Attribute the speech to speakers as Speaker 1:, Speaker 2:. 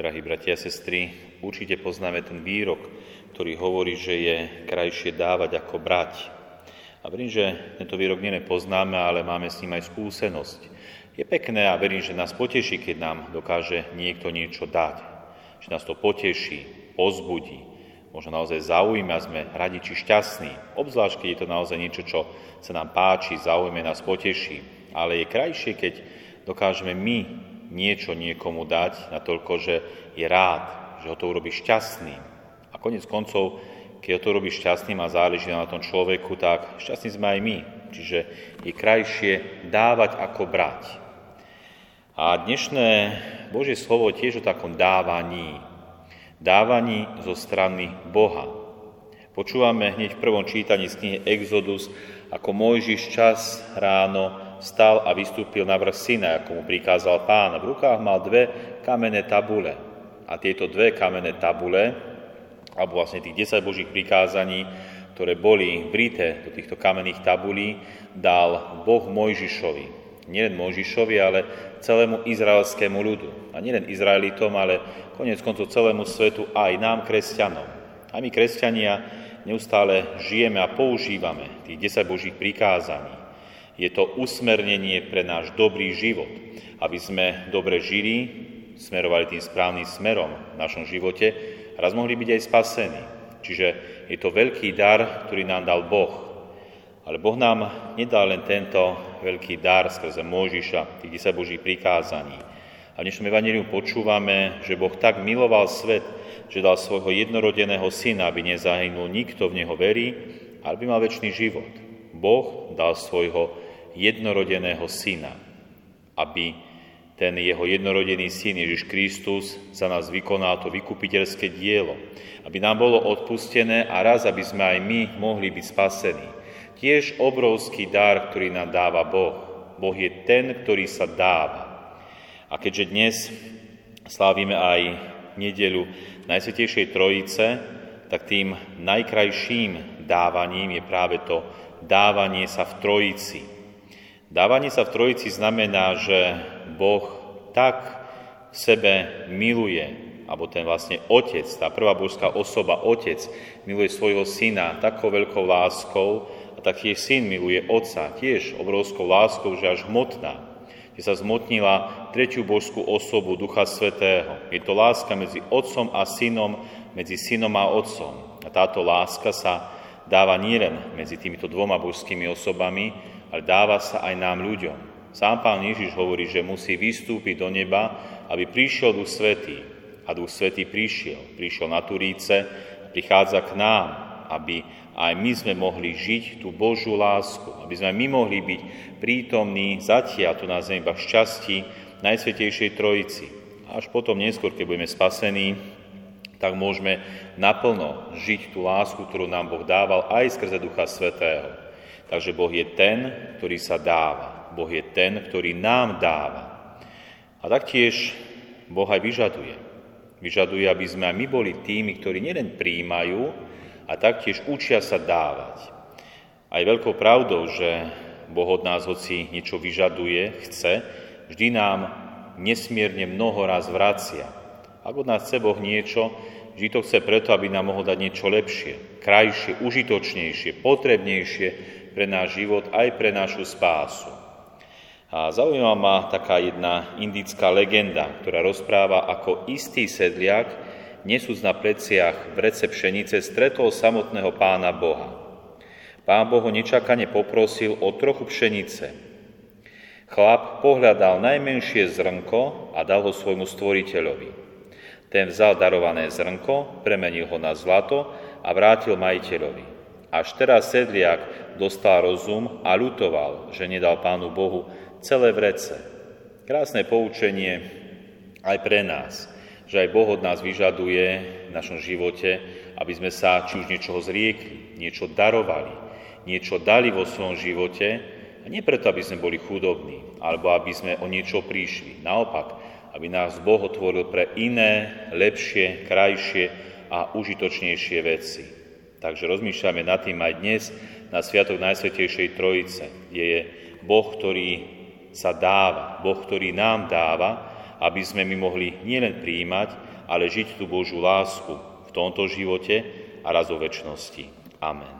Speaker 1: Drahí bratia a sestry, určite poznáme ten výrok, ktorý hovorí, že je krajšie dávať ako brať. A verím, že tento výrok nie poznáme, ale máme s ním aj skúsenosť. Je pekné a verím, že nás poteší, keď nám dokáže niekto niečo dať. Že nás to poteší, pozbudí, možno naozaj zaujíma, sme radi či šťastní. Obzvlášť, keď je to naozaj niečo, čo sa nám páči, zaujíme nás, poteší. Ale je krajšie, keď dokážeme my niečo niekomu dať, na toľko, že je rád, že ho to urobí šťastným. A konec koncov, keď ho to urobí šťastným a záleží na tom človeku, tak šťastní sme aj my. Čiže je krajšie dávať ako brať. A dnešné Božie slovo tiež o takom dávaní. Dávaní zo strany Boha. Počúvame hneď v prvom čítaní z knihy Exodus, ako Mojžiš čas ráno stal a vystúpil na vrch syna, ako mu prikázal pán. V rukách mal dve kamenné tabule. A tieto dve kamenné tabule, alebo vlastne tých 10 božích prikázaní, ktoré boli brité do týchto kamenných tabulí, dal Boh Mojžišovi. Nielen Mojžišovi, ale celému izraelskému ľudu. A nielen Izraelitom, ale konec koncov celému svetu aj nám, kresťanom. A my, kresťania, neustále žijeme a používame tých 10 božích prikázaní. Je to usmernenie pre náš dobrý život, aby sme dobre žili, smerovali tým správnym smerom v našom živote a raz mohli byť aj spasení. Čiže je to veľký dar, ktorý nám dal Boh. Ale Boh nám nedal len tento veľký dar skrze Môžiša, tých 10 Božích prikázaní. A v dnešnom evaníliu počúvame, že Boh tak miloval svet, že dal svojho jednorodeného syna, aby nezahynul nikto v Neho verí, ale by mal väčší život. Boh dal svojho jednorodeného syna, aby ten jeho jednorodený syn Ježiš Kristus za nás vykonal to vykupiteľské dielo, aby nám bolo odpustené a raz, aby sme aj my mohli byť spasení. Tiež obrovský dar, ktorý nám dáva Boh. Boh je ten, ktorý sa dáva. A keďže dnes slávime aj nedelu Najsvetejšej Trojice, tak tým najkrajším dávaním je práve to dávanie sa v Trojici. Dávanie sa v Trojici znamená, že Boh tak sebe miluje, alebo ten vlastne Otec, tá prvá božská osoba, Otec, miluje svojho syna takou veľkou láskou, a taktiež syn miluje Otca, tiež obrovskou láskou, že až hmotná, že sa zmotnila tretiu božskú osobu Ducha Svetého. Je to láska medzi Otcom a Synom, medzi Synom a Otcom. A táto láska sa dáva nielen medzi týmito dvoma božskými osobami, ale dáva sa aj nám ľuďom. Sám pán Ježiš hovorí, že musí vystúpiť do neba, aby prišiel Duch Svetý. A Duch Svetý prišiel. Prišiel na Turíce prichádza k nám, aby aj my sme mohli žiť tú Božú lásku, aby sme my mohli byť prítomní zatiaľ tu na zemi v šťastí Najsvetejšej Trojici. Až potom neskôr, keď budeme spasení, tak môžeme naplno žiť tú lásku, ktorú nám Boh dával aj skrze Ducha Svetého. Takže Boh je ten, ktorý sa dáva. Boh je ten, ktorý nám dáva. A taktiež Boh aj vyžaduje. Vyžaduje, aby sme aj my boli tými, ktorí nielen príjmajú, a taktiež učia sa dávať. A je veľkou pravdou, že Boh od nás, hoci niečo vyžaduje, chce, vždy nám nesmierne mnoho raz vracia. Ak od nás chce Boh niečo, vždy to chce preto, aby nám mohol dať niečo lepšie, krajšie, užitočnejšie, potrebnejšie, pre náš život, aj pre našu spásu. A zaujímavá ma taká jedna indická legenda, ktorá rozpráva, ako istý sedliak, nesúc na pleciach vrece pšenice, stretol samotného pána Boha. Pán Boh ho nečakane poprosil o trochu pšenice. Chlap pohľadal najmenšie zrnko a dal ho svojmu stvoriteľovi. Ten vzal darované zrnko, premenil ho na zlato a vrátil majiteľovi. Až teraz sedliak dostal rozum a ľutoval, že nedal Pánu Bohu celé vrece. Krásne poučenie aj pre nás, že aj Boh od nás vyžaduje v našom živote, aby sme sa či už niečoho zriekli, niečo darovali, niečo dali vo svojom živote, a nie preto, aby sme boli chudobní, alebo aby sme o niečo prišli. Naopak, aby nás Boh otvoril pre iné, lepšie, krajšie a užitočnejšie veci. Takže rozmýšľame nad tým aj dnes na Sviatok Najsvetejšej Trojice, kde je Boh, ktorý sa dáva, Boh, ktorý nám dáva aby sme my mohli nielen príjmať, ale žiť tú Božú lásku v tomto živote a raz o väčšnosti. Amen.